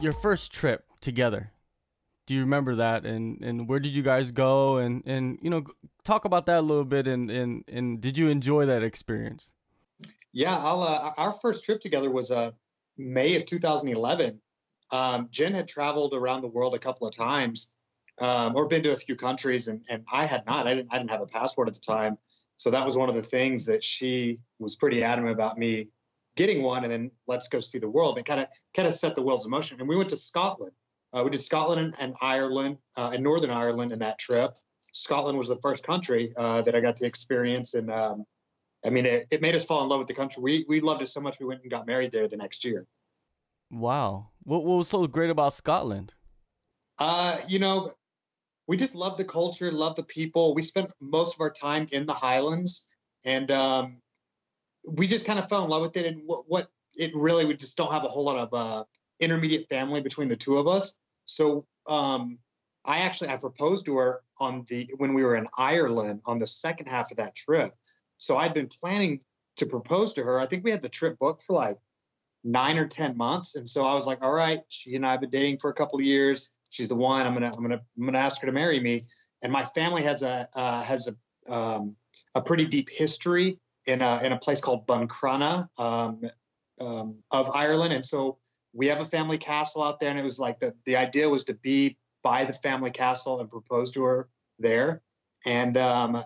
your first trip together. Do you remember that? And and where did you guys go? And and you know, talk about that a little bit. And and and did you enjoy that experience? Yeah, uh, our first trip together was uh, May of 2011. Um, Jen had traveled around the world a couple of times, um, or been to a few countries, and, and I had not. I didn't I didn't have a passport at the time, so that was one of the things that she was pretty adamant about me getting one, and then let's go see the world, and kind of kind of set the wheels in motion. And we went to Scotland. Uh, we did Scotland and, and Ireland uh, and Northern Ireland in that trip. Scotland was the first country uh, that I got to experience, and um, I mean, it, it made us fall in love with the country. We we loved it so much we went and got married there the next year. Wow, what what was so great about Scotland? Uh, you know, we just love the culture, love the people. We spent most of our time in the Highlands, and um, we just kind of fell in love with it. And what, what it really, we just don't have a whole lot of uh, intermediate family between the two of us. So um, I actually I proposed to her on the when we were in Ireland on the second half of that trip. So I'd been planning to propose to her. I think we had the trip booked for like nine or ten months, and so I was like, all right, she and I have been dating for a couple of years. She's the one. I'm gonna I'm gonna I'm gonna ask her to marry me. And my family has a uh, has a um, a pretty deep history in a in a place called Buncrana um, um, of Ireland, and so we have a family castle out there. And it was like the the idea was to be by the family castle and propose to her there. And um,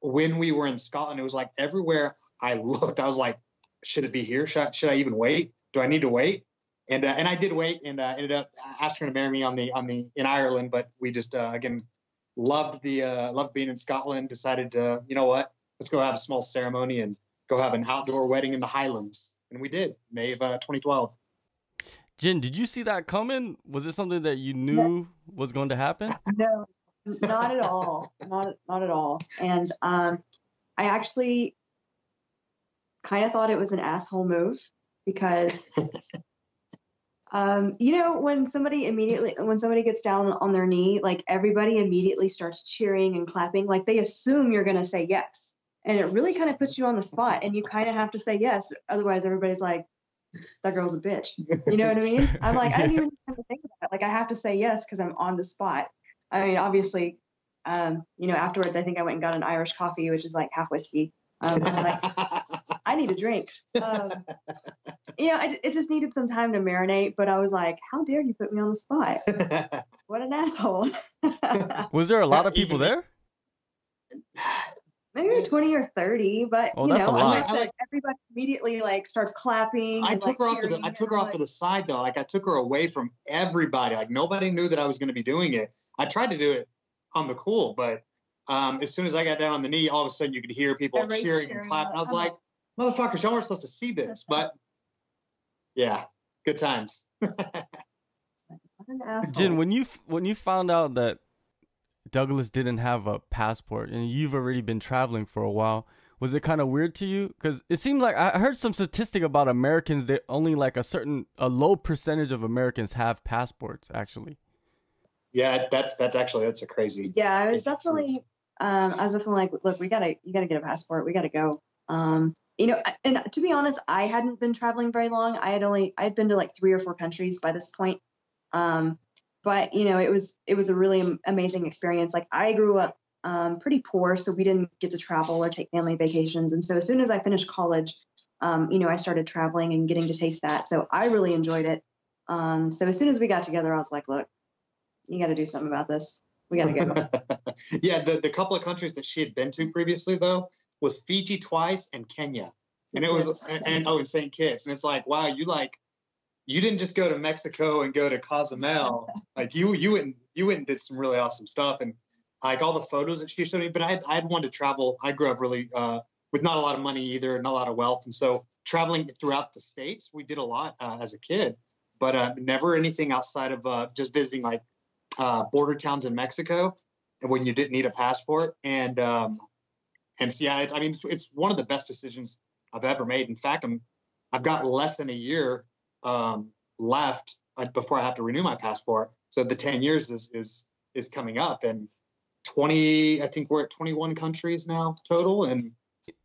when we were in Scotland, it was like everywhere I looked, I was like, should it be here? Should I, should I even wait? Do I need to wait? And uh, and I did wait, and uh, ended up asking her to marry me on the on the in Ireland. But we just uh, again loved the uh, loved being in Scotland. Decided to you know what, let's go have a small ceremony and go have an outdoor wedding in the Highlands, and we did May of uh, 2012. Jen, did you see that coming? Was it something that you knew was going to happen? No, not at all. Not not at all. And um, I actually kind of thought it was an asshole move because um, you know when somebody immediately when somebody gets down on their knee like everybody immediately starts cheering and clapping like they assume you're going to say yes and it really kind of puts you on the spot and you kind of have to say yes otherwise everybody's like that girl's a bitch you know what i mean i'm like i didn't even have to think about it like i have to say yes because i'm on the spot i mean obviously um, you know afterwards i think i went and got an irish coffee which is like half whiskey um, I'm like, I need a drink. Um, you know, I, it just needed some time to marinate, but I was like, how dare you put me on the spot? what an asshole. Was there a lot of people there? Maybe 20 or 30, but Oh, you that's know, a I lot. like that everybody immediately like starts clapping. I took like, her off to the I took her off I'm to the side though. Like I took her away from everybody. Like nobody knew that I was going to be doing it. I tried to do it on the cool, but um, as soon as I got down on the knee, all of a sudden you could hear people cheering, cheering and clapping. I was uh-huh. like, "Motherfuckers, y'all weren't supposed to see this." But yeah, good times. like, what an asshole. Jen, when you when you found out that Douglas didn't have a passport and you've already been traveling for a while, was it kind of weird to you? Because it seemed like I heard some statistic about Americans that only like a certain a low percentage of Americans have passports. Actually, yeah, that's that's actually that's a crazy. yeah, I was It's definitely, um, I was definitely like, look, we gotta, you gotta get a passport. We gotta go. Um, you know, and to be honest, I hadn't been traveling very long. I had only, I had been to like three or four countries by this point. Um, but you know, it was, it was a really amazing experience. Like I grew up um, pretty poor, so we didn't get to travel or take family vacations. And so as soon as I finished college, um, you know, I started traveling and getting to taste that. So I really enjoyed it. Um, so as soon as we got together, I was like, look, you got to do something about this. We got to go. yeah, the, the couple of countries that she had been to previously though was Fiji twice and Kenya, and it was and, and oh, and St. Kitts, and it's like wow, you like you didn't just go to Mexico and go to Cozumel, like you you went you went and did some really awesome stuff, and like all the photos that she showed me. But I had I had wanted to travel. I grew up really uh, with not a lot of money either, not a lot of wealth, and so traveling throughout the states, we did a lot uh, as a kid, but uh, never anything outside of uh, just visiting like uh, border towns in Mexico and when you didn't need a passport. And um, and so yeah, it's, I mean, it's, it's one of the best decisions I've ever made. In fact, I'm I've got less than a year um, left uh, before I have to renew my passport. So the 10 years is is is coming up, and 20, I think we're at 21 countries now total, and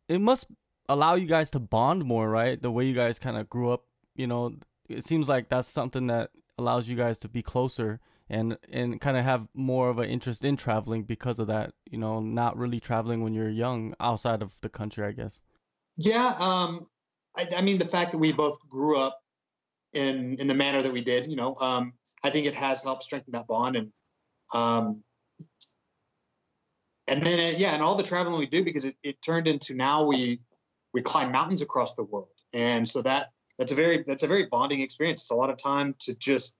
it must allow you guys to bond more, right? The way you guys kind of grew up, you know, it seems like that's something that allows you guys to be closer and and kind of have more of an interest in traveling because of that. You know, not really traveling when you're young outside of the country, I guess. Yeah, um, I, I mean the fact that we both grew up in in the manner that we did, you know, um, I think it has helped strengthen that bond and um, and then uh, yeah, and all the traveling we do because it, it turned into now we we climb mountains across the world, and so that that's a very that's a very bonding experience. It's a lot of time to just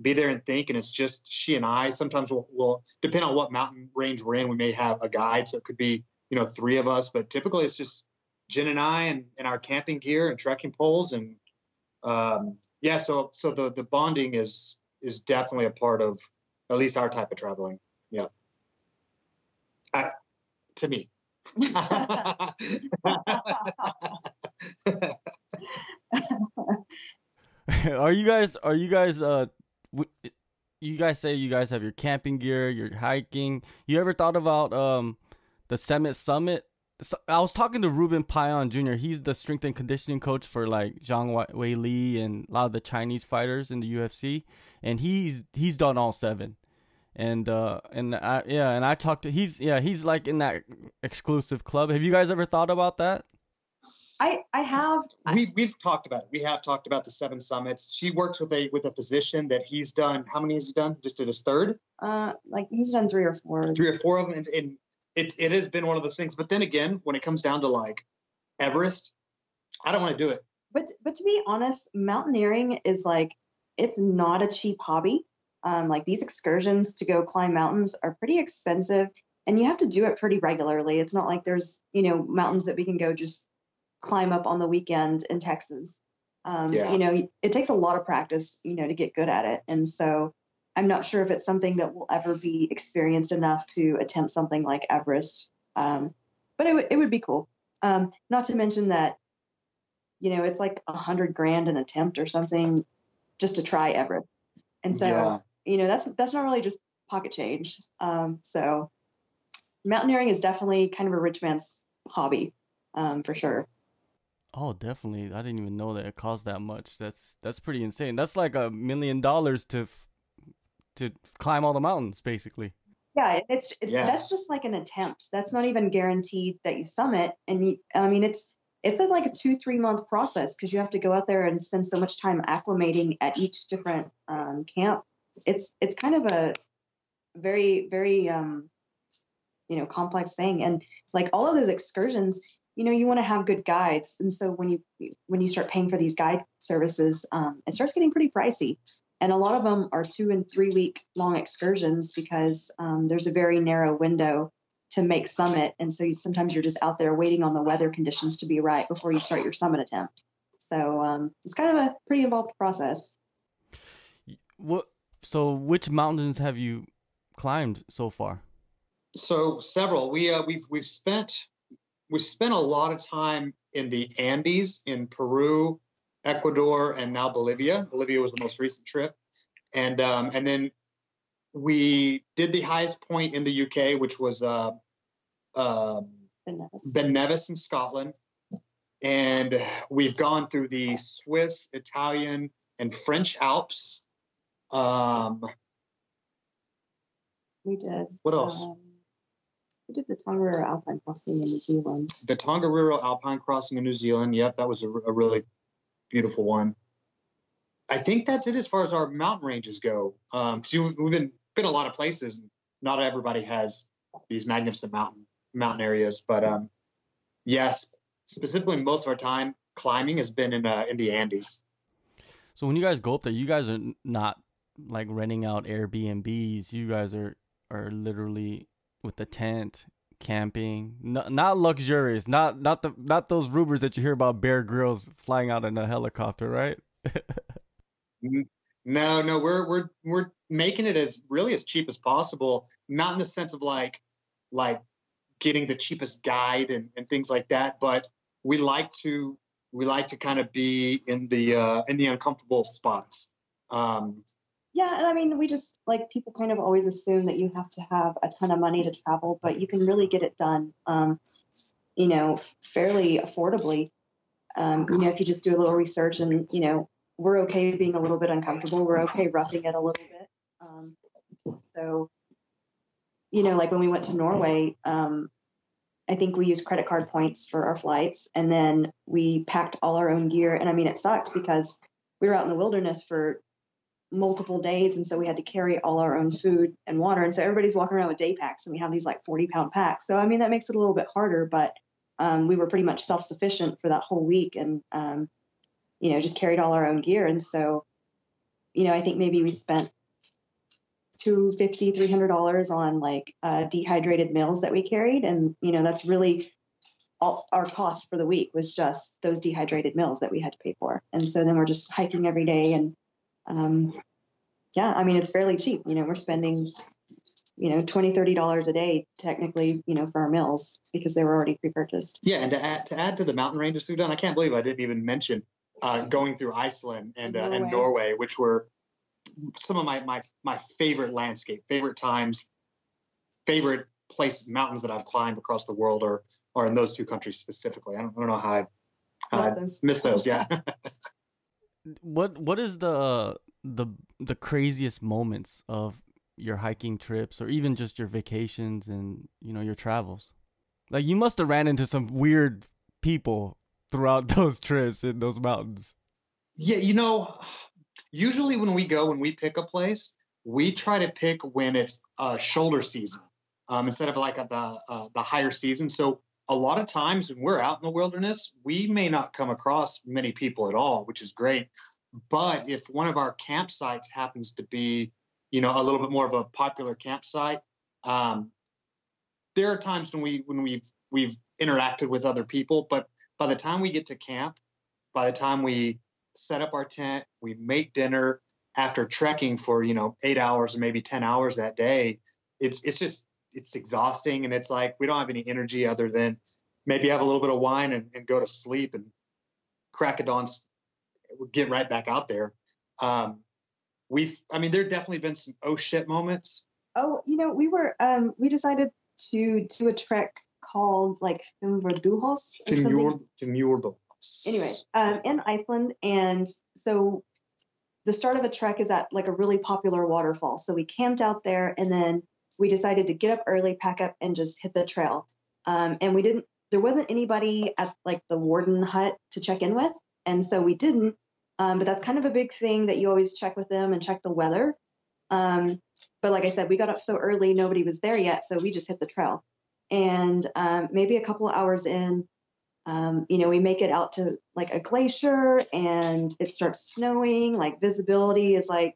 be there and think, and it's just she and I. Sometimes we'll, we'll depend on what mountain range we're in. We may have a guide, so it could be you know three of us, but typically it's just Jen and I and, and our camping gear and trekking poles and um, yeah. So so the the bonding is is definitely a part of at least our type of traveling. Yeah. Uh, to me. are you guys are you guys uh you guys say you guys have your camping gear, your hiking. You ever thought about um the Summit Summit? So I was talking to Ruben Payan Jr. He's the strength and conditioning coach for like Zhang Weili and a lot of the Chinese fighters in the UFC, and he's he's done all seven and uh and I yeah and I talked to he's yeah he's like in that exclusive club. Have you guys ever thought about that? I I have we've we've talked about it. We have talked about the seven summits. She works with a with a physician that he's done. How many has he done? Just did his third. Uh, like he's done three or four. Three or four of them, and, and it it has been one of those things. But then again, when it comes down to like Everest, I don't want to do it. But but to be honest, mountaineering is like it's not a cheap hobby. Um, like these excursions to go climb mountains are pretty expensive and you have to do it pretty regularly. It's not like there's, you know, mountains that we can go just climb up on the weekend in Texas. Um, yeah. You know, it takes a lot of practice, you know, to get good at it. And so I'm not sure if it's something that will ever be experienced enough to attempt something like Everest. Um, but it, w- it would be cool. Um, not to mention that, you know, it's like a hundred grand an attempt or something just to try Everest. And so yeah you know that's that's not really just pocket change. Um, so mountaineering is definitely kind of a rich man's hobby, um, for sure. Oh, definitely. I didn't even know that it cost that much. That's that's pretty insane. That's like a million dollars to to climb all the mountains, basically. Yeah, it's, it's yeah. that's just like an attempt. That's not even guaranteed that you summit. And you, I mean, it's it's a, like a two three month process because you have to go out there and spend so much time acclimating at each different um, camp it's it's kind of a very very um, you know complex thing and like all of those excursions you know you want to have good guides and so when you when you start paying for these guide services um, it starts getting pretty pricey and a lot of them are two and three week long excursions because um, there's a very narrow window to make summit and so you, sometimes you're just out there waiting on the weather conditions to be right before you start your summit attempt so um, it's kind of a pretty involved process what so, which mountains have you climbed so far? So several. We uh, we've we've spent we spent a lot of time in the Andes in Peru, Ecuador, and now Bolivia. Bolivia was the most recent trip, and um, and then we did the highest point in the UK, which was uh, uh, Ben Nevis. Ben Nevis in Scotland, and we've gone through the Swiss, Italian, and French Alps um, we did. What else? Um, we did the Tongariro Alpine Crossing in New Zealand. The Tongariro Alpine Crossing in New Zealand. Yep, that was a, a really beautiful one. I think that's it as far as our mountain ranges go. Um, we've been been a lot of places. Not everybody has these magnificent mountain mountain areas, but um, yes, specifically most of our time climbing has been in uh, in the Andes. So when you guys go up there, you guys are not like renting out Airbnbs. You guys are are literally with the tent camping, not not luxurious, not not the not those rumors that you hear about Bear Grylls flying out in a helicopter, right? no, no, we're we're we're making it as really as cheap as possible. Not in the sense of like like getting the cheapest guide and, and things like that, but we like to we like to kind of be in the uh, in the uncomfortable spots. Um, yeah, and I mean, we just like people kind of always assume that you have to have a ton of money to travel, but you can really get it done, um, you know, fairly affordably. Um, you know, if you just do a little research and you know we're okay being a little bit uncomfortable. We're okay roughing it a little bit. Um, so, you know, like when we went to Norway, um, I think we used credit card points for our flights, and then we packed all our own gear. And I mean, it sucked because we were out in the wilderness for multiple days, and so we had to carry all our own food and water. And so everybody's walking around with day packs, and we have these like 40 pound packs. So I mean, that makes it a little bit harder, but um, we were pretty much self sufficient for that whole week, and um, you know, just carried all our own gear. And so, you know, I think maybe we spent two fifty, three hundred dollars on like uh, dehydrated meals that we carried, and you know that's really all our cost for the week was just those dehydrated meals that we had to pay for. And so then we're just hiking every day, and um, yeah, I mean it's fairly cheap. You know, we're spending you know 20 30 dollars a day technically you know for our meals because they were already pre-purchased yeah and to add to add to the mountain ranges we've done i can't believe i didn't even mention uh, going through iceland and, uh, norway. and norway which were some of my my my favorite landscape, favorite times, favorite place mountains that I've climbed across the world are are in those two countries specifically. I don't, I don't know how I uh, missed those. Yeah. what what is the the the craziest moments of your hiking trips or even just your vacations and you know your travels? Like you must have ran into some weird people throughout those trips in those mountains. Yeah, you know, usually when we go when we pick a place, we try to pick when it's uh, shoulder season um, instead of like the uh, the higher season. So a lot of times when we're out in the wilderness, we may not come across many people at all, which is great. But if one of our campsites happens to be, you know, a little bit more of a popular campsite, um, there are times when we when we've we've interacted with other people. But by the time we get to camp, by the time we set up our tent, we make dinner after trekking for, you know, eight hours or maybe 10 hours that day. It's, it's just, it's exhausting. And it's like, we don't have any energy other than maybe have a little bit of wine and, and go to sleep and crack a dawn, get right back out there. Um, we've, I mean, there definitely been some oh shit moments. Oh, you know, we were, um, we decided to do a trek called like Fimmvörðuháls or something anyway, um, in Iceland, and so the start of a trek is at like a really popular waterfall. So we camped out there, and then we decided to get up early, pack up, and just hit the trail. Um, and we didn't. There wasn't anybody at like the warden hut to check in with, and so we didn't. Um, but that's kind of a big thing that you always check with them and check the weather. Um, but like I said, we got up so early, nobody was there yet, so we just hit the trail. And um, maybe a couple hours in, um, you know, we make it out to like a glacier and it starts snowing, like visibility is like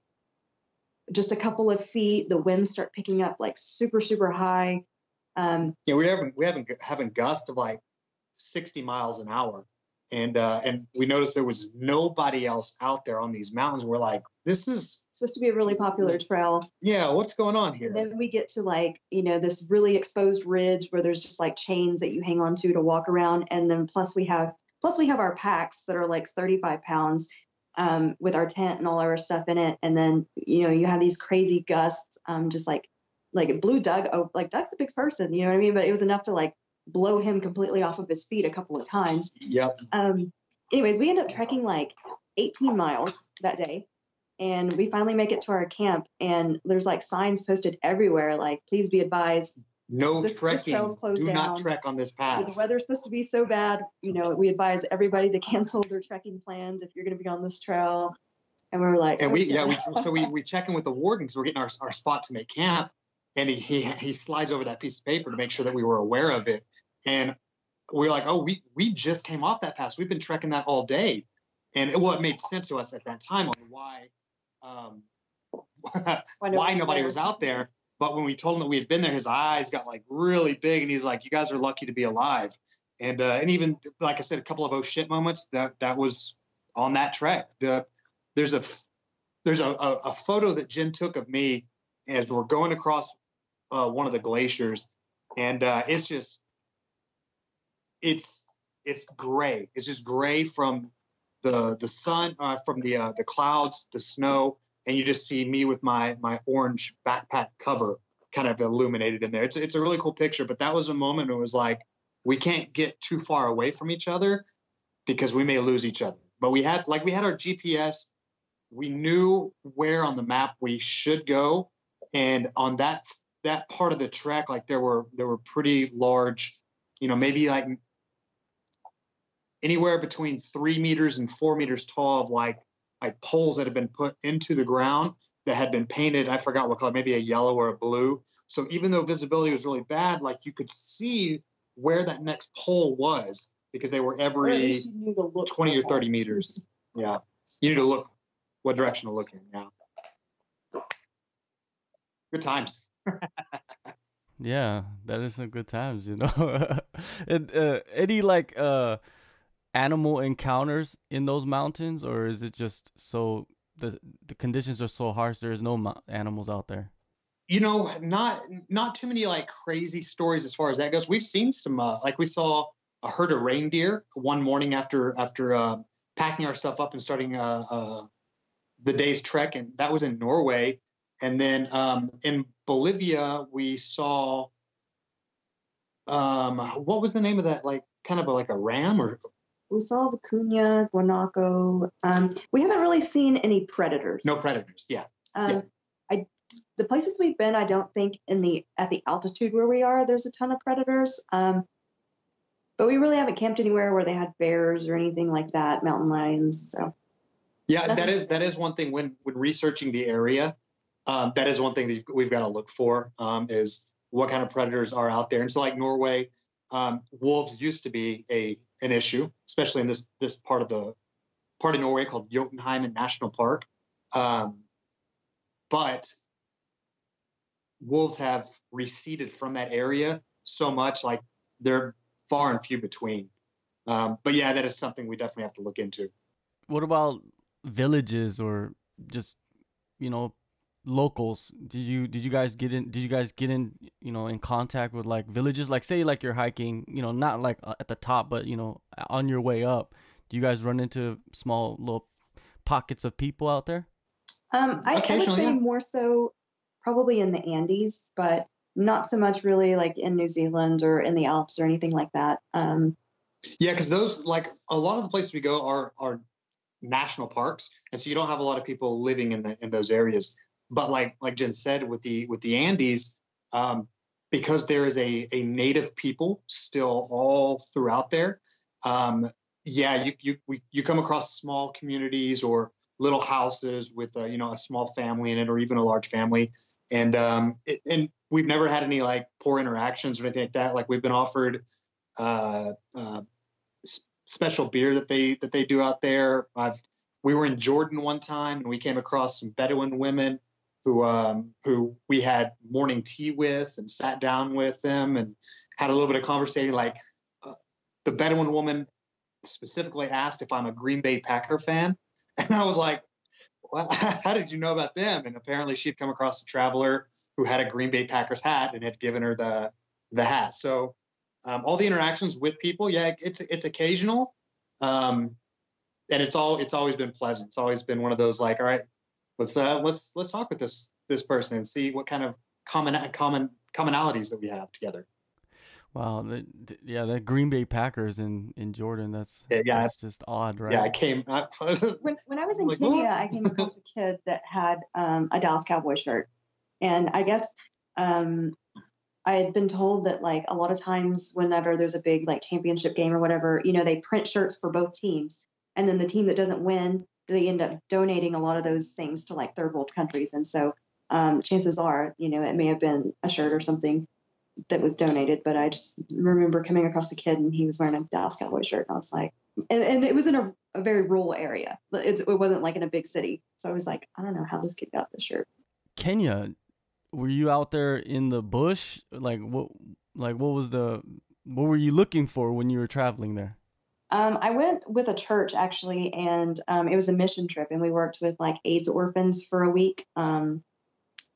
just a couple of feet. The winds start picking up like super, super high. Um, yeah, we haven't we haven't having gusts of like 60 miles an hour and uh, and we noticed there was nobody else out there on these mountains. We're like, this is supposed to be a really popular trail. Yeah, what's going on here? And then we get to like you know this really exposed ridge where there's just like chains that you hang on to to walk around, and then plus we have plus we have our packs that are like 35 pounds um, with our tent and all our stuff in it, and then you know you have these crazy gusts, um, just like like blew Doug. Oh, like Doug's a big person, you know what I mean? But it was enough to like blow him completely off of his feet a couple of times. Yep. Um, anyways, we end up trekking like 18 miles that day. And we finally make it to our camp, and there's like signs posted everywhere, like "Please be advised, no this, trekking. This Do down. not trek on this path. The weather's supposed to be so bad. You know, we advise everybody to cancel their trekking plans if you're going to be on this trail. And we were like, and we yeah, we, so we we check in with the warden because we're getting our, our spot to make camp, and he, he he slides over that piece of paper to make sure that we were aware of it. And we are like, oh, we we just came off that pass. We've been trekking that all day, and it, well, it made sense to us at that time on why um, why, why nobody was out there. But when we told him that we had been there, his eyes got like really big, and he's like, "You guys are lucky to be alive." And uh, and even like I said, a couple of oh shit moments that that was on that trek. The there's a there's a, a, a photo that Jen took of me as we're going across uh, one of the glaciers, and uh, it's just it's it's gray. It's just gray from the the sun, uh, from the uh, the clouds, the snow, and you just see me with my my orange backpack cover kind of illuminated in there. It's it's a really cool picture. But that was a moment. Where it was like we can't get too far away from each other because we may lose each other. but we had like we had our GPS. We knew where on the map we should go, and on that that part of the track, like there were there were pretty large, you know, maybe like anywhere between three meters and four meters tall of like like poles that had been put into the ground that had been painted. I forgot what color, maybe a yellow or a blue. So even though visibility was really bad, like you could see where that next pole was because they were every 20 or 30 meters. Yeah. You need to look what direction to look in. Yeah. Good times. yeah, that is some good times, you know. and uh, any like uh animal encounters in those mountains or is it just so the the conditions are so harsh there's no mo- animals out there? you know not not too many like crazy stories as far as that goes we've seen some uh, like we saw a herd of reindeer one morning after after uh, packing our stuff up and starting uh, uh, the day's trek, and that was in Norway. And then um, in Bolivia, we saw um, what was the name of that? Like kind of a, like a ram or we saw vicuña, guanaco. Um, we haven't really seen any predators. No predators. Yeah. Um, yeah. I the places we've been, I don't think in the at the altitude where we are, there's a ton of predators. Um, but we really haven't camped anywhere where they had bears or anything like that, mountain lions. So yeah, that is that is one thing when when researching the area. Um, that is one thing that we've got to look for um, is what kind of predators are out there. And so, like Norway, um, wolves used to be a an issue, especially in this this part of the part of Norway called Jotunheimen National Park. Um, but wolves have receded from that area so much, like they're far and few between. Um, but yeah, that is something we definitely have to look into. What about villages or just you know locals? Did you did you guys get in? Did you guys get in? You know, in contact with like villages? Like say like you're hiking, you know, not like uh, at the top, but you know, on your way up. Do you guys run into small little pockets of people out there? Um, I, I would say yeah. more so probably in the Andes, but not so much really like in New Zealand or in the Alps or anything like that. Um, yeah, because those like a lot of the places we go are are national parks, and so you don't have a lot of people living in the in those areas. But like like Jen said, with the with the Andes, um, because there is a a native people still all throughout there. Um, yeah, you you we, you come across small communities or little houses with a, you know a small family in it or even a large family. And um it, and we've never had any like poor interactions or anything like that. Like we've been offered uh, uh special beer that they that they do out there. I've we were in jordan one time and we came across some bedouin women who um who we had morning tea with and sat down with them and had a little bit of conversation like uh, the bedouin woman specifically asked if i'm a green bay packer fan And I was like, well, how did you know about them? And apparently she had come across a traveler who had a Green Bay Packers hat and had given her the the hat. So um, all the interactions with people, yeah, it's it's occasional, um, and it's all it's always been pleasant. It's always been one of those like, all right, let's uh, let's let's talk with this this person and see what kind of common common commonalities that we have together. Wow, the, yeah, the Green Bay Packers in, in Jordan. That's yeah, yeah, that's just odd, right? Yeah, I came. I, when when I was in like, Kenya, what? I came across a kid that had um, a Dallas Cowboy shirt, and I guess um, I had been told that like a lot of times whenever there's a big like championship game or whatever, you know, they print shirts for both teams, and then the team that doesn't win, they end up donating a lot of those things to like third world countries, and so um, chances are, you know, it may have been a shirt or something that was donated, but I just remember coming across a kid and he was wearing a Dallas Cowboy shirt, and I was like, and, and it was in a, a very rural area. It, it wasn't like in a big city, so I was like, I don't know how this kid got this shirt. Kenya, were you out there in the bush? Like what? Like what was the? What were you looking for when you were traveling there? Um, I went with a church actually, and um, it was a mission trip, and we worked with like AIDS orphans for a week. Um,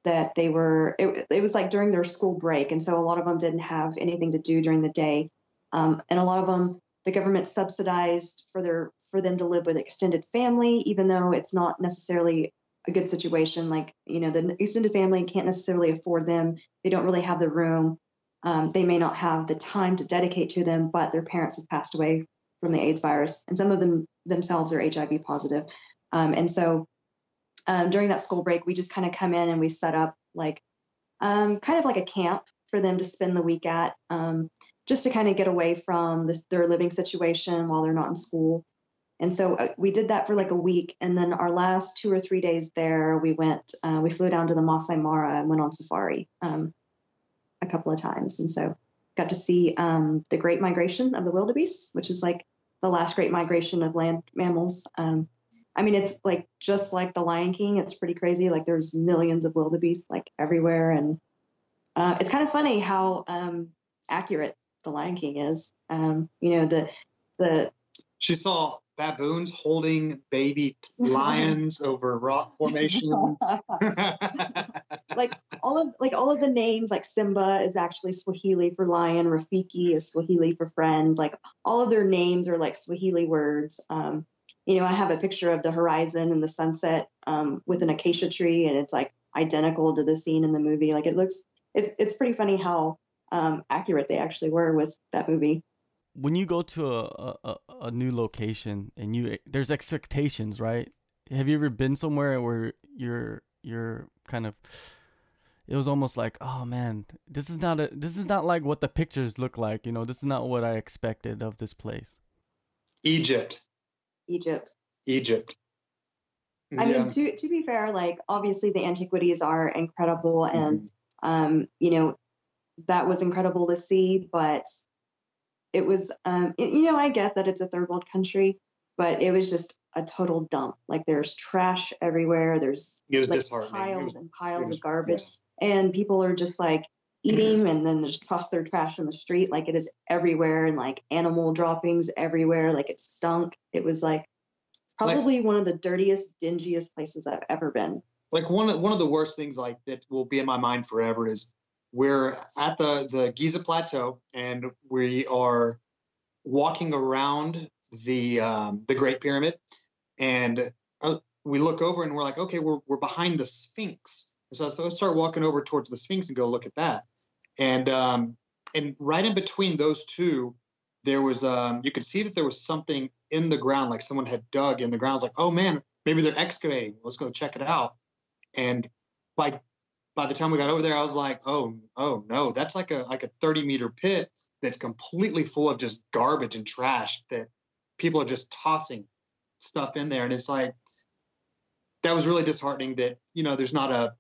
that they were it, it was like during their school break and so a lot of them didn't have anything to do during the day um, and a lot of them the government subsidized for their for them to live with extended family even though it's not necessarily a good situation like you know the extended family can't necessarily afford them they don't really have the room um, they may not have the time to dedicate to them but their parents have passed away from the AIDS virus, and some of them themselves are HIV positive. Um, and so um, during that school break, we just kind of come in and we set up like um, kind of like a camp for them to spend the week at, um, just to kind of get away from this, their living situation while they're not in school. And so uh, we did that for like a week, and then our last two or three days there, we went, uh, we flew down to the Masai Mara and went on safari um, a couple of times, and so got to see um, the Great Migration of the wildebeest, which is like the last great migration of land mammals. Um, I mean, it's like just like the Lion King. It's pretty crazy. Like there's millions of wildebeest like everywhere, and uh, it's kind of funny how um, accurate the Lion King is. Um, you know, the the she saw baboons holding baby lions over rock formations. like all of like all of the names, like Simba is actually Swahili for lion, Rafiki is Swahili for friend. Like all of their names are like Swahili words. Um, you know, I have a picture of the horizon and the sunset um, with an acacia tree, and it's like identical to the scene in the movie. Like it looks, it's it's pretty funny how um, accurate they actually were with that movie when you go to a, a, a new location and you there's expectations, right? Have you ever been somewhere where you're you're kind of it was almost like, oh man, this is not a this is not like what the pictures look like, you know, this is not what I expected of this place. Egypt. Egypt. Egypt. I yeah. mean, to to be fair, like obviously the antiquities are incredible, and mm-hmm. um, you know, that was incredible to see. But it was, um, it, you know, I get that it's a third world country, but it was just a total dump. Like there's trash everywhere. There's it was like disheartening. piles was, and piles was, of garbage, yeah. And people are just like eating and then they just toss their trash in the street. Like it is everywhere, and like animal droppings everywhere. Like it stunk. It was like probably like, one of the dirtiest, dingiest places I've ever been. Like one of one of the worst things like that will be in my mind forever is we're at the, the Giza Plateau and we are walking around the um, the Great Pyramid, and uh, we look over and we're like, okay, we're we're behind the Sphinx. So, let's start walking over towards the Sphinx and go look at that. And um, and right in between those two, there was um, you could see that there was something in the ground, like someone had dug in the ground. It's like, oh man, maybe they're excavating. Let's go check it out. And by by the time we got over there, I was like, oh, oh no, that's like a like a 30 meter pit that's completely full of just garbage and trash that people are just tossing stuff in there. And it's like that was really disheartening that, you know, there's not a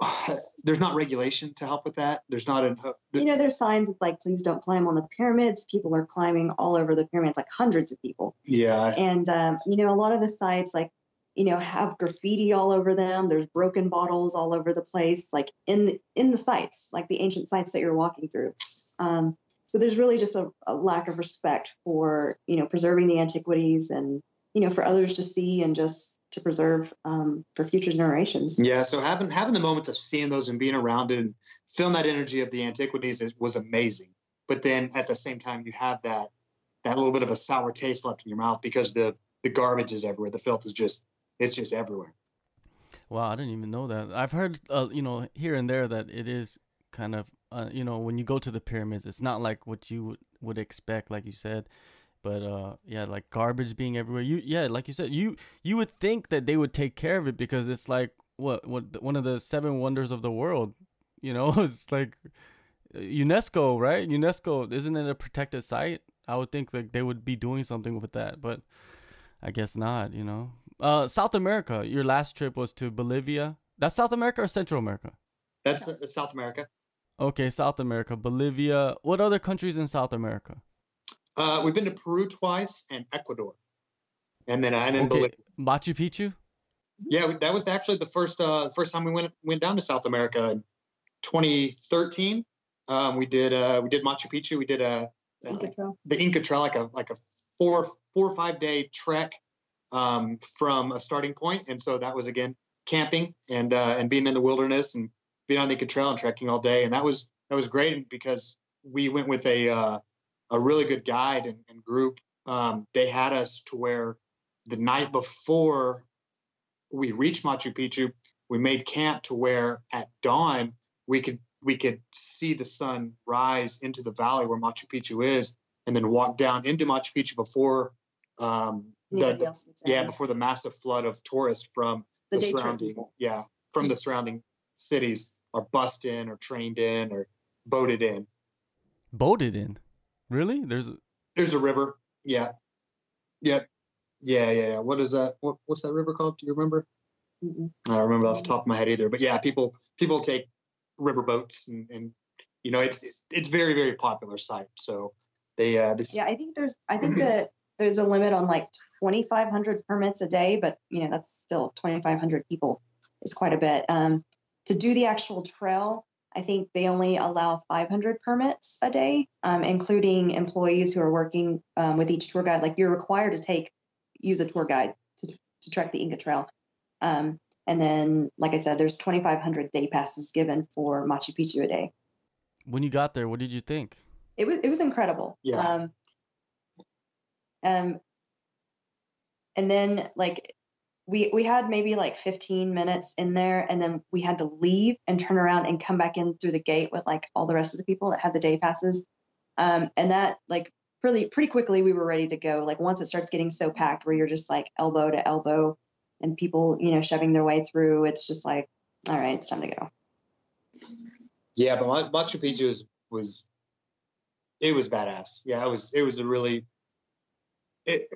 there's not regulation to help with that. There's not a. Uh, you know, there's signs like, please don't climb on the pyramids. People are climbing all over the pyramids, like hundreds of people. Yeah. And, um, you know, a lot of the sites, like you know have graffiti all over them there's broken bottles all over the place like in the, in the sites like the ancient sites that you're walking through um, so there's really just a, a, lack of respect for you know preserving the antiquities and you know for others to see and just to preserve um, for future generations yeah so having having the moments of seeing those and being around it and feeling that energy of the antiquities is, was amazing but then at the same time you have that that little bit of a sour taste left in your mouth because the the garbage is everywhere the filth is just it's just everywhere. Wow, I didn't even know that. I've heard, uh, you know, here and there that it is kind of, uh, you know, when you go to the pyramids, it's not like what you would, would expect, like you said. But uh, yeah, like garbage being everywhere. You, yeah, like you said, you you would think that they would take care of it because it's like what what one of the seven wonders of the world. You know, it's like UNESCO, right? UNESCO isn't it a protected site? I would think like they would be doing something with that, but I guess not. You know, uh, South America. Your last trip was to Bolivia. That's South America or Central America? That's uh, South America. Okay, South America, Bolivia. What other countries in South America? Uh, we've been to Peru twice and Ecuador, and then uh, and then okay. Bolivia. Machu Picchu. Yeah, that was actually the first uh, first time we went went down to South America in 2013. Um, we did uh, we did Machu Picchu. We did a, a the Inca Trail, like a like a four four or five day trek um, from a starting point, and so that was again camping and uh, and being in the wilderness and being on the Inca trail and trekking all day, and that was that was great because we went with a uh, a really good guide and, and group. Um, they had us to where the night before we reached Machu Picchu, we made camp to where at dawn we could we could see the sun rise into the valley where Machu Picchu is, and then walk down into Machu Picchu before um, the, the- yeah before the massive flood of tourists from the the day trip surrounding yeah from the surrounding cities are bussed in or trained in or boated in. Boated in. Really? There's a, There's a river. Yeah. Yep. Yeah, yeah, yeah. What is that? What, what's that river called? Do you remember? Mm-mm. I don't remember off the top of my head either. But yeah, people people take river boats and, and you know it's it's very very popular site. So they uh this Yeah, I think there's I think that there's a limit on like 2,500 permits a day, but you know that's still 2,500 people is quite a bit. Um, to do the actual trail, I think they only allow 500 permits a day, um, including employees who are working um, with each tour guide. Like you're required to take use a tour guide to to trek the Inca Trail. Um, and then, like I said, there's 2,500 day passes given for Machu Picchu a day. when you got there, what did you think? it was it was incredible. Yeah. Um, um, and then like we we had maybe like 15 minutes in there, and then we had to leave and turn around and come back in through the gate with like all the rest of the people that had the day passes. Um, and that like pretty pretty quickly we were ready to go. Like once it starts getting so packed where you're just like elbow to elbow, and people you know shoving their way through, it's just like all right, it's time to go. yeah, but Ma- Machu Picchu was was it was badass. Yeah, it was it was a really it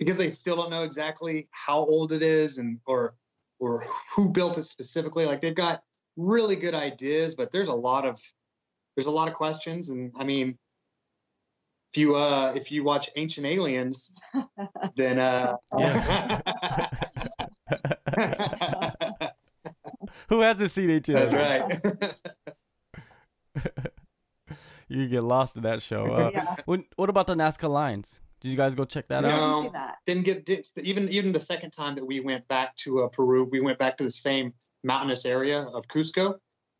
because they still don't know exactly how old it is and or or who built it specifically. Like they've got really good ideas, but there's a lot of there's a lot of questions. And I mean, if you uh if you watch Ancient Aliens, then uh Who hasn't seen it yet? that's right. you get lost in that show. Uh, yeah, what, what about the Nazca lines? Did you guys go check that No. out? No, didn't see that. didn't get did, even even the second time that we went back to uh, Peru, we went back to the same mountainous area of Cusco,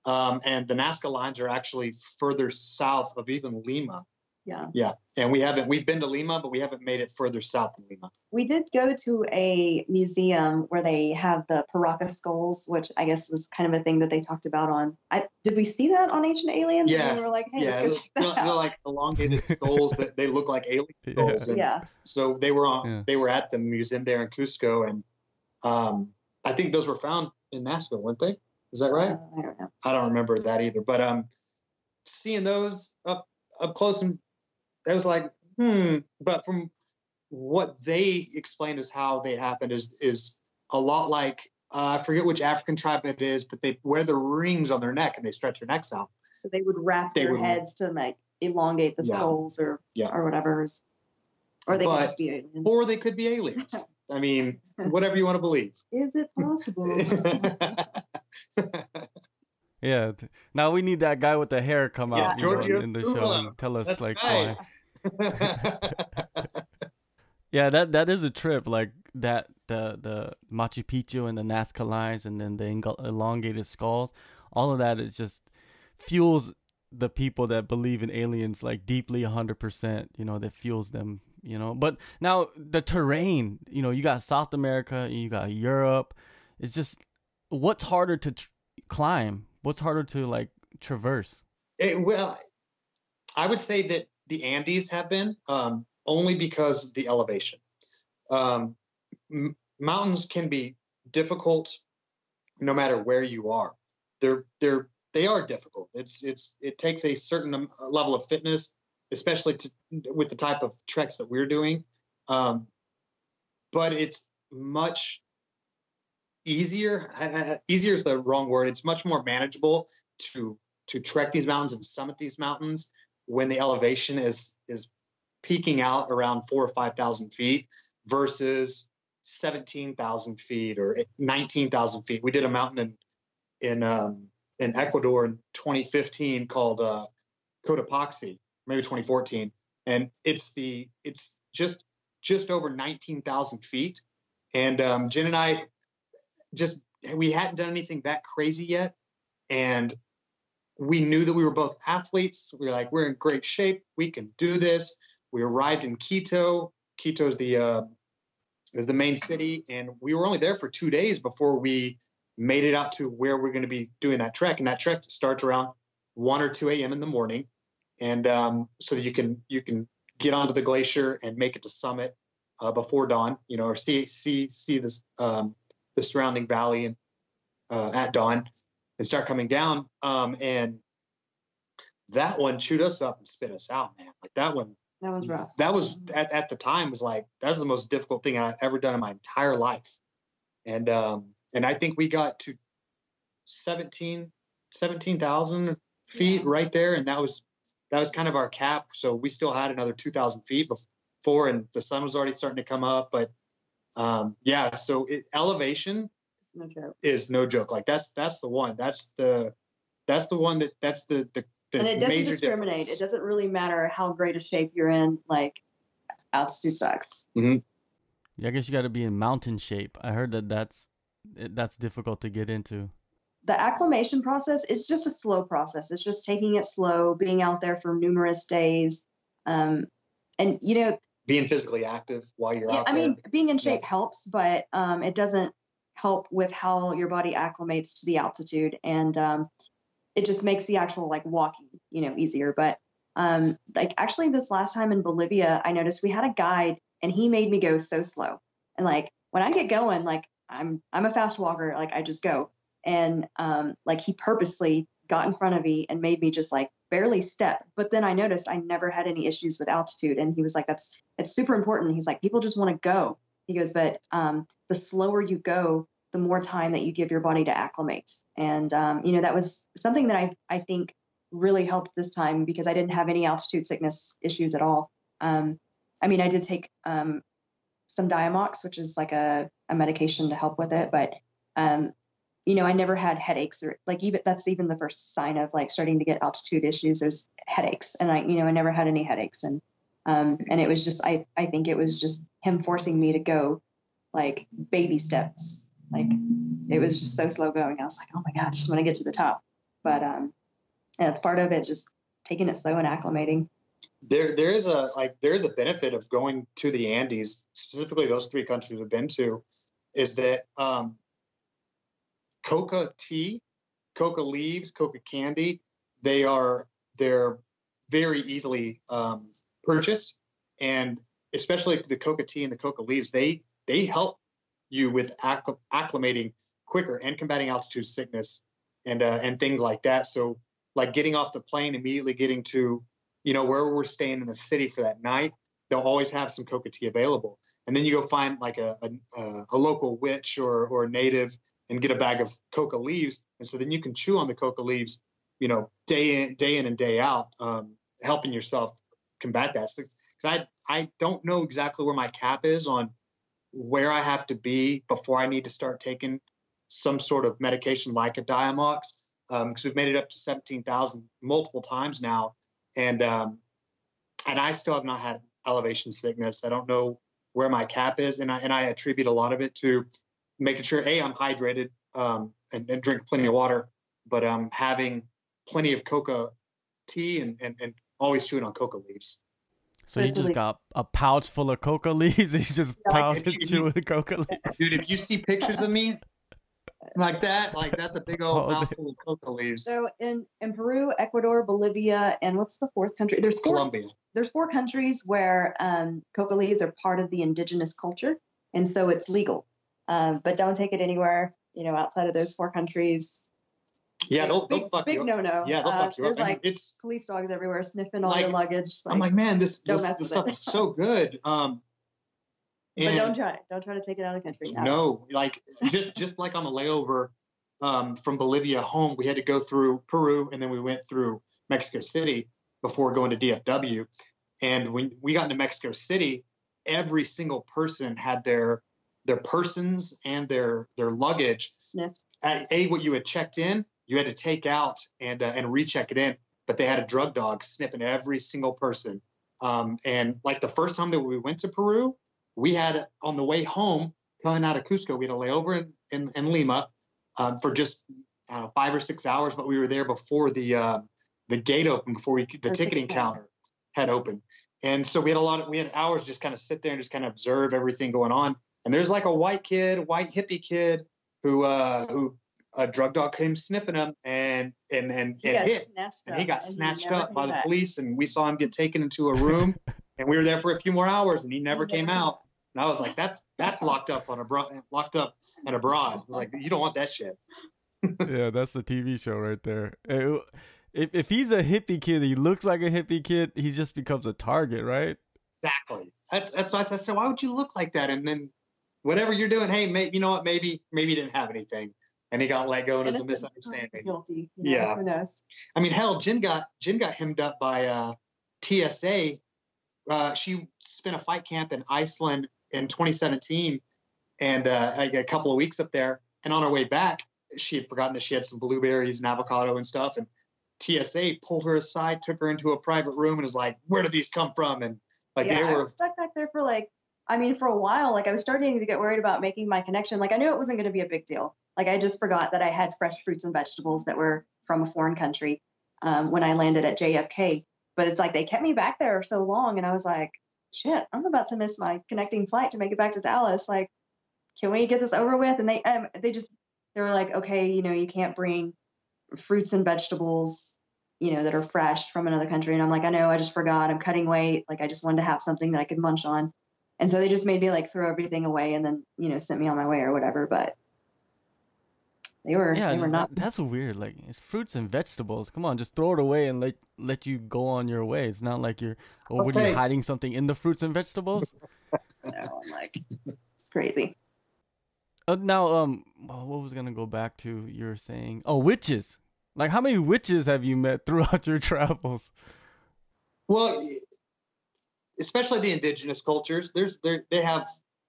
um, and the Nazca lines are actually further south of even Lima. Yeah. Yeah, and we haven't we've been to Lima, but we haven't made it further south than Lima. We did go to a museum where they have the Paracas skulls, which I guess was kind of a thing that they talked about on. I, did we see that on Ancient Aliens? Yeah. And we were like, hey, yeah, let's go check they're, that they're like elongated skulls that they look like alien Yeah. skulls. And yeah. So they were on Yeah. they were at the museum there in Cusco, and um, I think those were found in Nazca, weren't they? Is that right? Uh, I don't know. I don't remember that either. But um, seeing those up up close and it was like, hmm. But from what they explained as how they happened is is a lot like uh, I forget which African tribe it is, but they wear the rings on their neck and they stretch their necks out. So they would wrap They their would- heads to like elongate the Yeah. skulls or Yeah. or whatever. Or they But- could just be aliens. Or they could be aliens. I mean, whatever you want to believe. Is it possible? Yeah. Now we need that guy with the hair come Yeah, out you know, in the show and tell us That's like right. why. Yeah, that that is a trip. Like that the the Machu Picchu and the Nazca lines and then the elongated skulls. All of that is just fuels the people that believe in aliens like deeply 100%, you know, that fuels them, you know. But now the terrain, you know, you got South America, you got Europe. It's just what's harder to tr- climb? What's harder to like traverse? It- well, I would say that the Andes have been um, only because the elevation. Um, m- mountains can be difficult no matter where you are. They're they're they are difficult. It's it's it takes a certain level of fitness, especially to, with the type of treks that we're doing. Um, but it's much easier. Easier is the wrong word. It's much more manageable to to trek these mountains and summit these mountains when the elevation is is peaking out around four or five thousand feet versus seventeen thousand feet or nineteen thousand feet. We did a mountain in in um, in Ecuador in 2015 called uh, Cotopaxi, maybe 2014, and it's the it's just just over 19,000 feet. And um, Jen and I just we hadn't done anything that crazy yet, and we knew that we were both athletes. We were like, we're in great shape. We can do this. We arrived in Quito. Quito's the uh, is the main city, and we were only there for two days before we made it out to where we're going to be doing that trek. And that trek starts around 1 or 2 a.m. in the morning. and um, so that you can you can get onto the glacier and make it to summit uh, before dawn, you know, or see see see this um, the surrounding valley and uh, at dawn and start coming down. Um, and that one chewed us up and spit us out, man. Like that one. That was rough. That was at, at the time was like that was the most difficult thing I've ever done in my entire life. And um, and I think we got to 17 17,000 feet Yeah. right there, and that was that was kind of our cap. So we still had another 2,000 feet before, and the sun was already starting to come up. But um, yeah, so it, elevation It's no joke. is no joke. Like that's that's the one. That's the that's the one that that's the the, the and it doesn't major discriminate. difference. It doesn't really matter how great a shape you're in. Like altitude sucks. Yeah, I guess you got to be in mountain shape. I heard that that's that's difficult to get into. The acclimation process is just a slow process. It's just taking it slow, being out there for numerous days. Um, and you know, Being physically active while you're yeah, out I there. mean, being in shape helps, but um, it doesn't help with how your body acclimates to the altitude, and um, it just makes the actual like walking, you know, easier. But um, like actually, this last time in Bolivia, I noticed we had a guide, and he made me go so slow. And like when I get going, like I'm I'm a fast walker, like I just go, and um, like he purposely got in front of me and made me just like barely step. But then I noticed I never had any issues with altitude, and he was like, "That's it's super important." He's like, "People just want to go." He goes, "But um, the slower you go, the more time that you give your body to acclimate." And um, you know that was something that I I think really helped this time because I didn't have any altitude sickness issues at all. Um, I mean, I did take um, some Diamox, which is like a, a medication to help with it, but um, you know, I never had headaches or like even that's even the first sign of like starting to get altitude issues. There's headaches, and I, you know, I never had any headaches, and um, and it was just I I think it was just him forcing me to go like baby steps. Like it was just so slow going. I was like, oh my god, I just want to get to the top. But um, and it's part of it, just taking it slow and acclimating. there there is a like there is a benefit of going to the Andes, specifically those three countries we've been to, is that um, coca tea, coca leaves, coca candy, they are they're very easily um, purchased, and especially the coca tea and the coca leaves, they they help you with acc- acclimating quicker and combating altitude sickness and uh, and things like that. So like getting off the plane, immediately getting to you know, where we're staying in the city for that night, they'll always have some coca tea available. And then you go find like a, a, a local witch or, or native and get a bag of coca leaves. And so then you can chew on the coca leaves, you know, day in, day in and day out, um, helping yourself combat that. Because I, I don't know exactly where my cap is on where I have to be before I need to start taking some sort of medication like a Diamox. Because we've made it up to 17,000 multiple times now and um, and I still have not had elevation sickness. I don't know where my cap is, and I and I attribute a lot of it to making sure a I'm hydrated um, and, and drink plenty of water, but um having plenty of coca tea and and, and always chewing on coca leaves. So you just got a pouch full of coca leaves and you just Yeah, like, pounded if you- coca leaves. Dude, if you see pictures of me like that, like that's a big old Oh, they- mouthful of coca leaves. So in in Peru, Ecuador, Bolivia, and what's the fourth country? There's four. Colombia. There's four countries where um, coca leaves are part of the indigenous culture, and so it's legal. Um, but don't take it anywhere, you know, outside of those four countries. Yeah, they'll, big, they'll fuck big you no no. Yeah, they'll fuck you there's up. I mean, it's police dogs everywhere sniffing all your Like, luggage. I'm like, man, this this, this stuff is so good. Um, but don't try. Don't try to take it out of the country. No. No, like just just like on the layover um, from Bolivia home, we had to go through Peru and then we went through Mexico City before going to DFW. And when we got into Mexico City, every single person had their their persons and their their luggage. Sniffed. A, a what you had checked in, you had to take out and uh, and recheck it in. But they had a drug dog sniffing every single person. Um, and like the first time that we went to Peru, we had on the way home coming out of Cusco, we had a layover in, in, in Lima um, for just I don't know, five or six hours, but we were there before the uh, the gate opened, before we the ticketing ticket counter had opened. And so we had a lot of we had hours just kind of sit there and just kind of observe everything going on. And there's like a white kid, white hippie kid who uh, who a drug dog came sniffing him and and and, He and got hit. snatched And he got and snatched never up by came the back. police, and we saw him get taken into a room, and we were there for a few more hours, and he never He came never out. And I was like, "That's that's locked up on a bro- locked up and abroad." I was like, "You don't want that shit." yeah, that's a TV show right there. Eh, If if he's a hippie kid, he looks like a hippie kid. He just becomes a target, right? Exactly. That's that's why I said, "Why would you look like that?" And then whatever you're doing, hey, may, you know what? Maybe maybe he didn't have anything, and he got let go, and it was a misunderstanding. Guilty. you know, Yeah. I mean, hell, Jen got Jen got hemmed up by uh, TSA. Uh, she spent a fight camp in Iceland in 2017, and uh, a couple of weeks up there. And on her way back, she had forgotten that she had some blueberries and avocado and stuff. And TSA pulled her aside, took her into a private room, and was like, "Where did these come from?" And like yeah, they were, stuck back there for like, I mean, for a while. Like I was starting to get worried about making my connection. Like I knew it wasn't going to be a big deal. Like I just forgot that I had fresh fruits and vegetables that were from a foreign country um, when I landed at JFK. But it's like they kept me back there so long, and I was like, shit, I'm about to miss my connecting flight to make it back to Dallas. Like, can we get this over with? And they um, they just they were like, okay, you know, you can't bring fruits and vegetables you know, that are fresh from another country. And I'm like, I know, I just forgot. I'm cutting weight. Like, I just wanted to have something that I could munch on. And so they just made me like throw everything away and then, you know, sent me on my way or whatever. But they were, Yeah, they were not. that's weird. Like it's fruits and vegetables. Come on, just throw it away and let let you go on your way. It's not like you're oh, what are you hiding something in the fruits and vegetables? You know, I'm like, it's crazy. Uh, now, um, well, what was gonna go back to? You were saying, oh, witches. Like, how many witches have you met throughout your travels? well, especially the indigenous cultures. There's there they have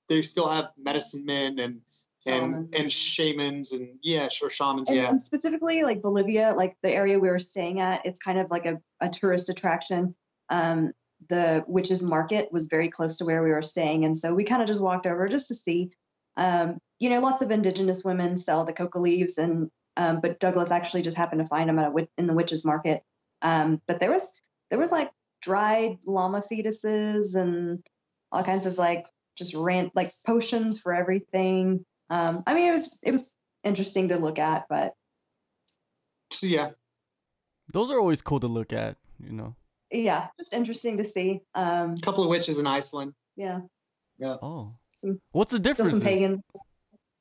they still have medicine men and and and Shamans. shamans and yeah, sure shamans. And, yeah, and specifically, like Bolivia, like the area we were staying at, it's kind of like a, a tourist attraction. Um, the witches market was very close to where we were staying, and so we kind of just walked over just to see. Um, you know, lots of indigenous women sell the coca leaves, and um, but Douglas actually just happened to find them at a in the witches market. Um, but there was there was like dried llama fetuses and all kinds of like just rant like potions for everything. Um, I mean, it was it was interesting to look at, but so yeah. Those are always cool to look at. You know. yeah, just interesting to see. Um, A couple of witches in Iceland, yeah, Yeah. Oh, some what's the difference? some pagans.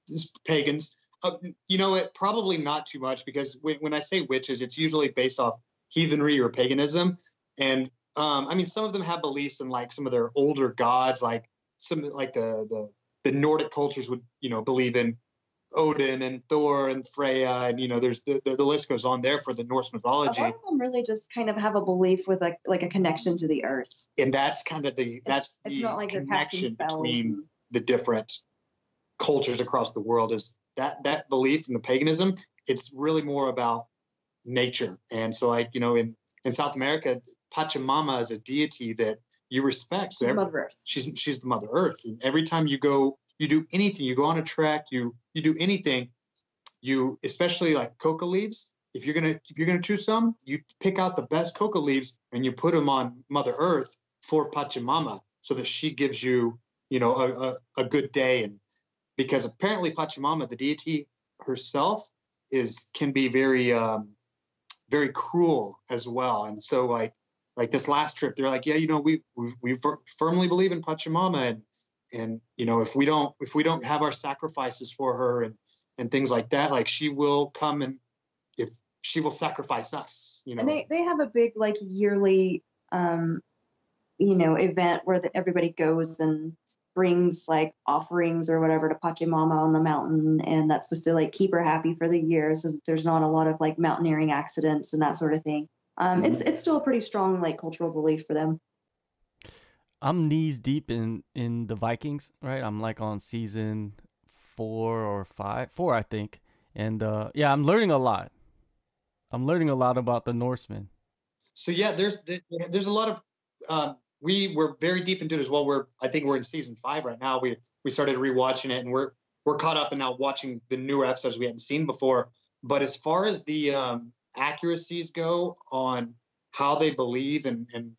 just pagans. Uh, you know it Probably not too much because when, when I say witches, it's usually based off heathenry or paganism. And um, I mean, some of them have beliefs in like some of their older gods, like some like the the the Nordic cultures would you know believe in Odin and Thor and Freya, and you know, there's the the, the list goes on there for the Norse mythology. A lot of them really just kind of have a belief with like like a connection to the earth. and that's kind of the that's it's, it's the not like connection between and- the different cultures across the world is that that belief in the paganism it's really more about nature and so like you know in in south america pachamama is a deity that you respect. So She's every- Mother Earth. she's she's the mother earth. And every time you go you do anything you go on a trek you you do anything you especially like coca leaves if you're gonna if you're gonna choose some you pick out the best coca leaves and you put them on mother earth for pachamama so that she gives you you know a, a, a good day. And because apparently pachamama the deity herself is can be very um very cruel as well. And so like like this last trip they're like yeah you know we we, we firmly believe in pachamama and and you know if we don't if we don't have our sacrifices for her and and things like that like she will come and if she will sacrifice us you know? And they they have a big like yearly um you know event where the, everybody goes and brings like offerings or whatever to Pachamama on the mountain and that's supposed to like keep her happy for the year so that there's not a lot of like mountaineering accidents and that sort of thing. Um it's it's still a pretty strong like cultural belief for them. I'm knees deep in in the Vikings, right? I'm like on season four or five, four, I think. And uh, yeah, I'm learning a lot. I'm learning a lot about the Norsemen. so yeah there's there's a lot of um, we were very deep into it as well. We're i think we're in season five right now. We we started rewatching it and we're we're caught up and now watching the newer episodes we hadn't seen before. But as far as the um, accuracies go on how they believe and and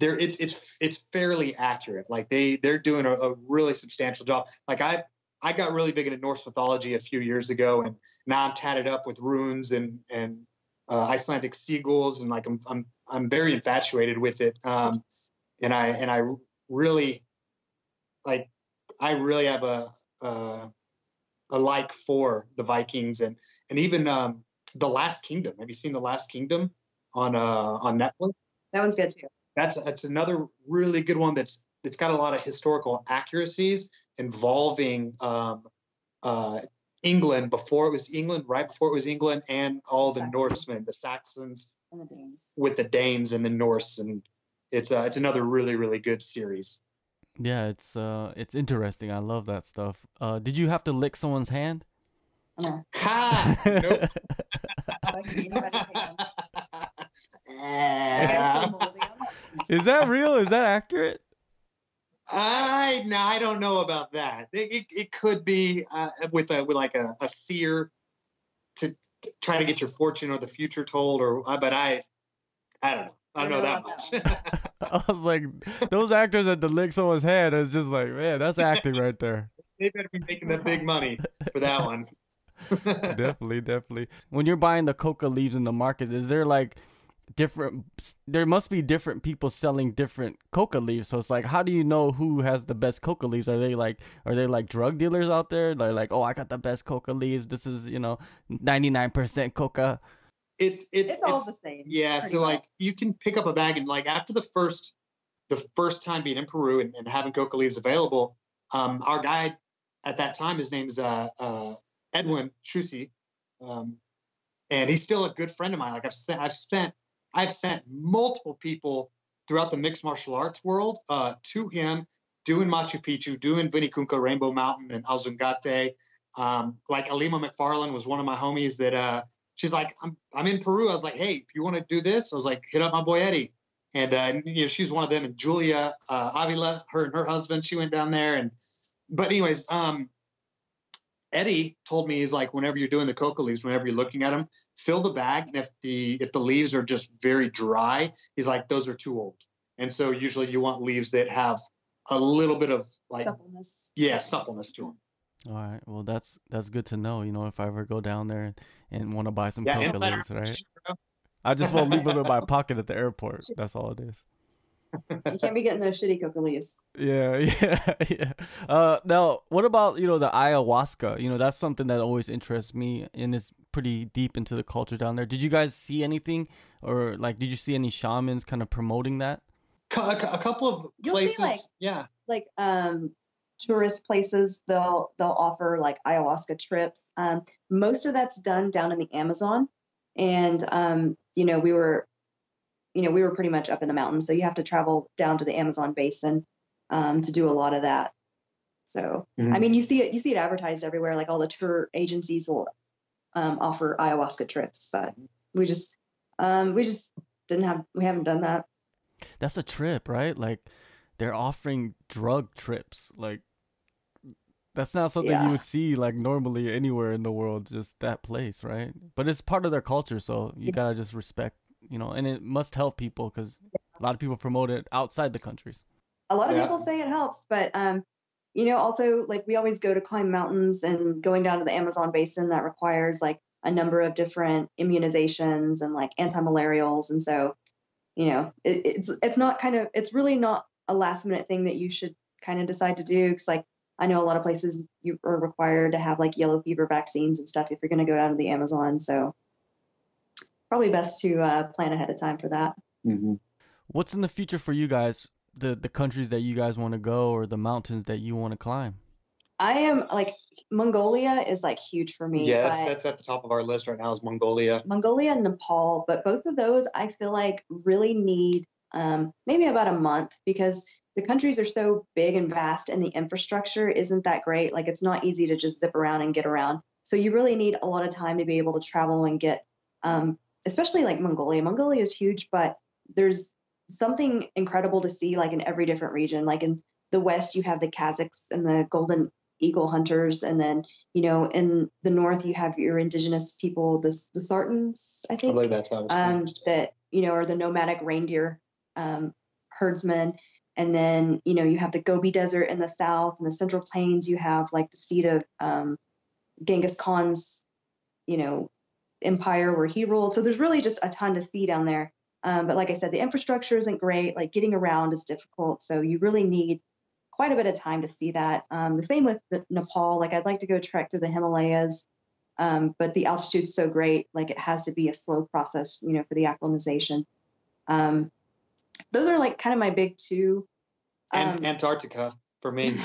there it's it's it's fairly accurate. Like they they're doing a, a really substantial job. Like i I got really big into Norse mythology a few years ago, and now I'm tatted up with runes and and uh, Icelandic sigils, and like I'm I'm I'm very infatuated with it. Um, and I and I really like I really have a a, a like for the Vikings and and even um, the Last Kingdom. Have you seen the Last Kingdom on uh on Netflix? That one's good too. That's that's another really good one that's it's got a lot of historical accuracies involving um, uh, England before it was England, right before it was England, and all the Saxons. Norsemen, the Saxons And the Danes. with the Danes and the Norse, and it's uh, it's another really really good series. Yeah, it's uh, it's interesting. I love that stuff. Uh, did you have to lick someone's hand? No. Ha! Nope. I can eat anybody's hand. Like, I feel moldy. I'm not- Is that real? Is that accurate? I no, I don't know about that. It, it, it could be uh, with a with like a, a seer to, to try to get your fortune or the future told, or uh, but I, I don't know. I don't know that much. I was like, those actors that to lick someone's hand. It's just like, man, that's acting right there. they better be making that big money for that one. definitely, definitely. When you're buying the coca leaves in the market, is there like different? There must be different people selling different coca leaves. So it's like, how do you know who has the best coca leaves? Are they like, are they like drug dealers out there? They're like, oh, I got the best coca leaves. This is you know, ninety nine percent coca. It's it's It's all it's- the same. Yeah, so much. like you can pick up a bag and like after the first the first time being in Peru and, and having coca leaves available, um, our guide at that time, his name is uh, uh, Edwin Chusi, um, and he's still a good friend of mine. Like I've sent, I've spent, I've sent multiple people throughout the mixed martial arts world uh, to him, doing Machu Picchu, doing Vinicunca Rainbow Mountain and Ausangate. Um, like Alima McFarland was one of my homies that uh, she's like, I'm, I'm in Peru. I was like, hey, if you want to do this, I was like, hit up my boy Eddie. And, uh, you know, she's one of them. And Julia uh, Avila, her and her husband, she went down there. And, but anyways, um, Eddie told me he's like, whenever you're doing the coca leaves, whenever you're looking at them, fill the bag. And if the, if the leaves are just very dry, he's like, those are too old. And so usually you want leaves that have a little bit of like, suppleness. yeah, suppleness to them. All right. Well, that's that's good to know. You know, if I ever go down there and, and want to buy some Yeah, coca leaves, right? I just won't leave them in my pocket at the airport. That's all it is. You can't be getting those shitty coca leaves. Yeah, yeah, yeah. Uh, now, what about you know the ayahuasca? You know, that's something that always interests me, and it's pretty deep into the culture down there. Did you guys see anything, or like, did you see any shamans kind of promoting that? A, a couple of You'll see, places. like- yeah. like um tourist places they'll they'll offer like ayahuasca trips um most of that's done down in the amazon and um you know we were you know we were pretty much up in the mountains so you have to travel down to the amazon basin um to do a lot of that so i Mhm. mean you see it you see it advertised everywhere like all the tour agencies will um, offer ayahuasca trips but we just um we just didn't have we haven't done that That's a trip, right? Like, they're offering drug trips. Like, that's not something Yeah. you would see like normally anywhere in the world. Just that place, right? But it's part of their culture, so you gotta just respect, you know. And it must help people because a lot of people promote it outside the countries. a lot of Yeah. people say it helps but um you know also like we always go to climb mountains and going down to the amazon basin that requires like a number of different immunizations and like anti-malarials and so you know it, it's it's not kind of it's really not a last minute thing that you should kind of decide to do because like i know a lot of places you are required to have like yellow fever vaccines and stuff if you're going to go down to the amazon so probably best to uh, plan ahead of time for that Mm-hmm. What's in the future for you guys? The the countries that you guys want to go or the mountains that you want to climb? I am like Mongolia is like huge for me. Yeah, that's, that's at the top of our list right now is Mongolia. Mongolia and Nepal, but both of those I feel like really need um, maybe about a month because the countries are so big and vast and the infrastructure isn't that great. Like it's not easy to just zip around and get around. So you really need a lot of time to be able to travel and get, um, especially like Mongolia. Mongolia is huge, but there's something incredible to see like in every different region. Like in the West, you have the Kazakhs and the golden eagle hunters. And then, you know, in the North, you have your indigenous people, the, the Tsaatans, I I think believe that's how it's um, that you know are the nomadic reindeer um, herdsmen and then you know you have the Gobi Desert in the south, and the Central Plains. You have like the seat of um, Genghis Khan's, you know, empire where he ruled. So there's really just a ton to see down there. Um, but like I said, the infrastructure isn't great. Like getting around is difficult. So you really need quite a bit of time to see that. Um, the same with the Nepal. Like I'd like to go trek through the Himalayas, um, but the altitude's so great. Like it has to be a slow process, you know, for the acclimatization. Um, those are like kind of my big two. And Um, Antarctica for me.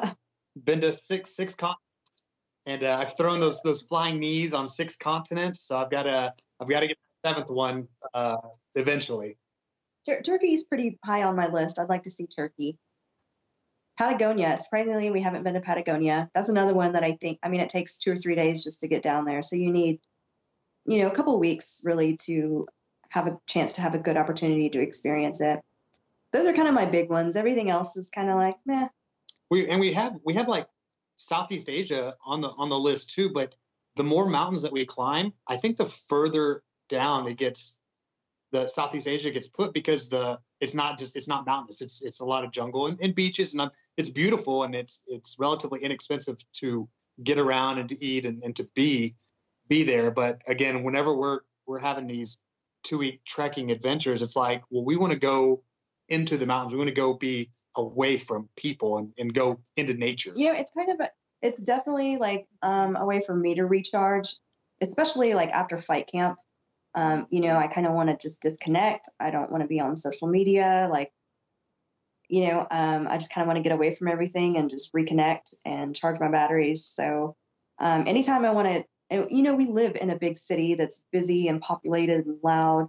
Been to six six continents, and uh, I've thrown those those flying knees on six continents. So I've got to I've got to get the seventh one uh, eventually. Tur- Turkey's pretty high on my list. I'd like to see Turkey. Patagonia. Surprisingly, we haven't been to Patagonia. That's another one that I think. I mean, it takes two or three days just to get down there, so you need, you know, a couple weeks really to have a chance to have a good opportunity to experience it. Those are kind of my big ones. Everything else is kind of like, meh. We and we have we have like Southeast Asia on the on the list too. But the more mountains that we climb, I think the further down it gets, the Southeast Asia gets put because the it's not just it's not mountains. It's it's a lot of jungle and, and beaches and it's beautiful and it's it's relatively inexpensive to get around and to eat and, and to be be there. But again, whenever we're we're having these two week trekking adventures, it's like, well, we want to go into the mountains. We want to go be away from people and, and go into nature. Know, it's kind of a, it's definitely like um, a way for me to recharge, especially like after fight camp. Um, you know, I kind of want to just disconnect. I don't want to be on social media. Like, you know, um, I just kind of want to get away from everything and just reconnect and charge my batteries. So, um, anytime I want to, you know, we live in a big city that's busy and populated and loud.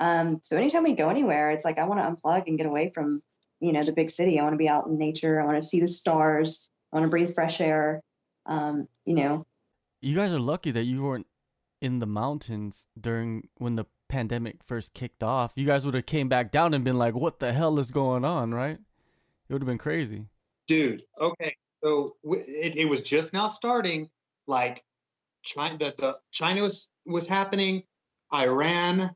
Um, so anytime we go anywhere, it's like I want to unplug and get away from, you know, the big city. I want to be out in nature. I want to see the stars. I want to breathe fresh air. Um, you know, You guys are lucky that you weren't in the mountains during when the pandemic first kicked off. You guys would have came back down and been like, "What the hell is going on?" Right? It would have been crazy. Dude, okay. So w- it, it was just now starting. Like China, the, the China was, was happening, Iran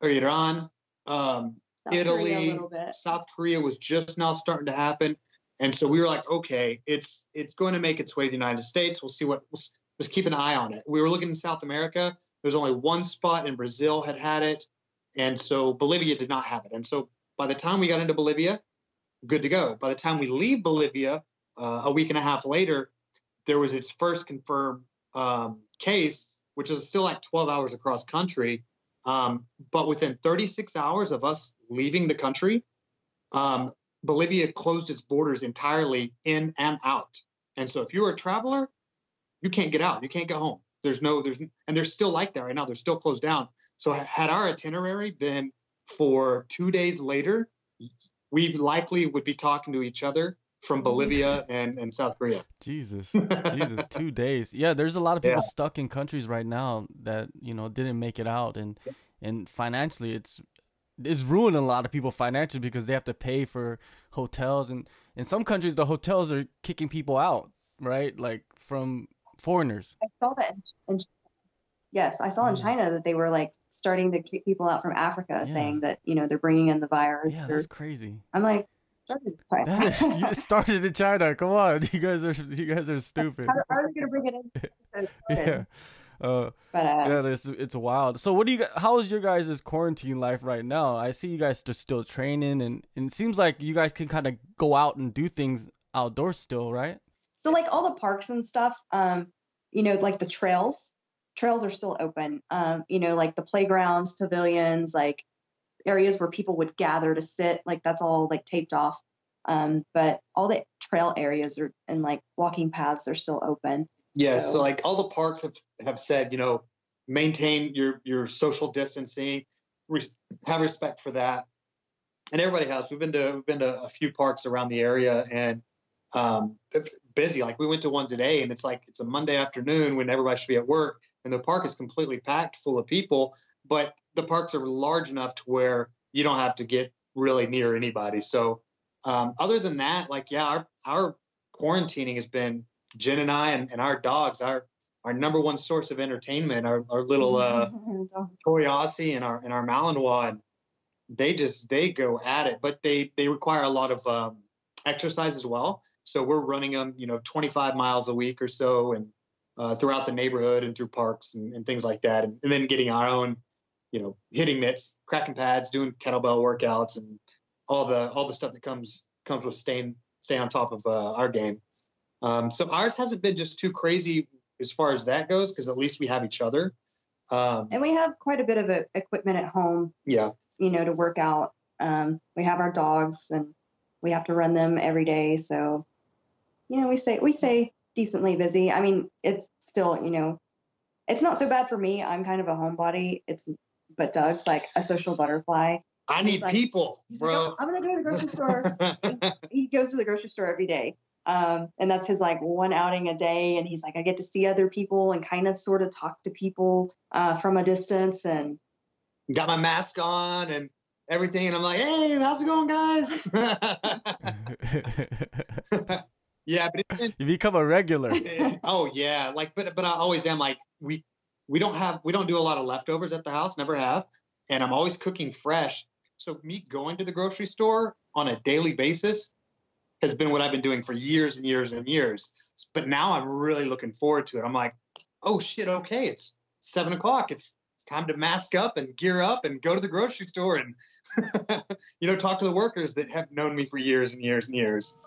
or Iran, um, South Korea Italy, bit. South Korea was just now starting to happen. And so we were like, okay, it's it's going to make its way to the United States. We'll see what. We'll, just keep an eye on it. We were looking in South America. There's only one spot in Brazil had had it, and so Bolivia did not have it. And so by the time we got into Bolivia, good to go. By the time we leave Bolivia, uh, a week and a half later, there was its first confirmed um, case, which is still like 12 hours across country. Um, but within 36 hours of us leaving the country, um, Bolivia closed its borders entirely in and out. And so if you're a traveler, you can't get out. You can't get home. There's no, there's, and they're still like that right now. They're still closed down. So had our itinerary been for two days later, we likely would be talking to each other from Bolivia and, and South Korea. Jesus, Jesus, two days. Yeah, there's a lot of people Yeah. stuck in countries right now that you know didn't make it out, and and financially, it's it's ruining a lot of people financially because they have to pay for hotels, and in some countries the hotels are kicking people out, right? Like from foreigners. I saw that in, in yes, I saw in Mm. China that they were like starting to kick people out from Africa, Yeah. saying that you know they're bringing in the virus. Yeah, or- that's crazy. I'm like, started in China. That is, it started in China. Come on, you guys are you guys are stupid. how, how are they going to bring it in? Yeah. Uh, But uh, yeah, it's it's wild. So, what do you? How is your guys' quarantine life right now? I see you guys are still training, and, and it seems like you guys can kind of go out and do things outdoors still, right? so like all the parks and stuff, um, you know, like the trails, trails are still open. Um, you know, like the playgrounds, pavilions, like areas where people would gather to sit, like that's all like taped off. Um, but all the trail areas are and like walking paths are still open. Yeah, so, So- like all the parks have, have said, you know, maintain your your social distancing, re- have respect for that, and everybody has. We've been to we've been to a few parks around the area, and um, busy. Like we went to one today, and it's like it's a Monday afternoon when everybody should be at work, and the park is completely packed full of people. But the parks are large enough to where you don't have to get really near anybody. So um, other than that, like yeah, our our quarantining has been Jen and I and, and our dogs, our our number one source of entertainment, our, our little uh, toy Aussie and our and our Malinois. And they just they go at it, but they they require a lot of um, exercise as well. So we're running them, you know, 25 miles a week or so, and uh, throughout the neighborhood and through parks and, and things like that, and, and, then getting our own, you know, hitting mitts, cracking pads, doing kettlebell workouts, and all the all the stuff that comes comes with staying staying on top of uh, our game. Um, so ours hasn't been just too crazy as far as that goes, because at least we have each other. Um, and we have quite a bit of a, equipment at home. Yeah. You know, to work out. Um, we have our dogs, and we have to run them every day. So, you know, we stay we stay decently busy. I mean, it's still, you know, it's not so bad for me. I'm kind of a homebody. It's but Doug's like a social butterfly. I need like, people, bro. Like, oh, I'm gonna go to the grocery store. he goes to the grocery store every day. Um, and that's his like one outing a day. And he's like, I get to see other people and kind of sort of talk to people uh, from a distance. And got my mask on and everything. And I'm like, hey, how's it going, guys? yeah, but been, you become a regular. oh yeah, like, but but I always am like we we don't have we don't do a lot of leftovers at the house, never have, and I'm always cooking fresh. So me going to the grocery store on a daily basis has been what I've been doing for years and years and years. But now I'm really looking forward to it. I'm like, oh shit, okay, it's seven o'clock. It's it's time to mask up and gear up and go to the grocery store and you know talk to the workers that have known me for years and years and years.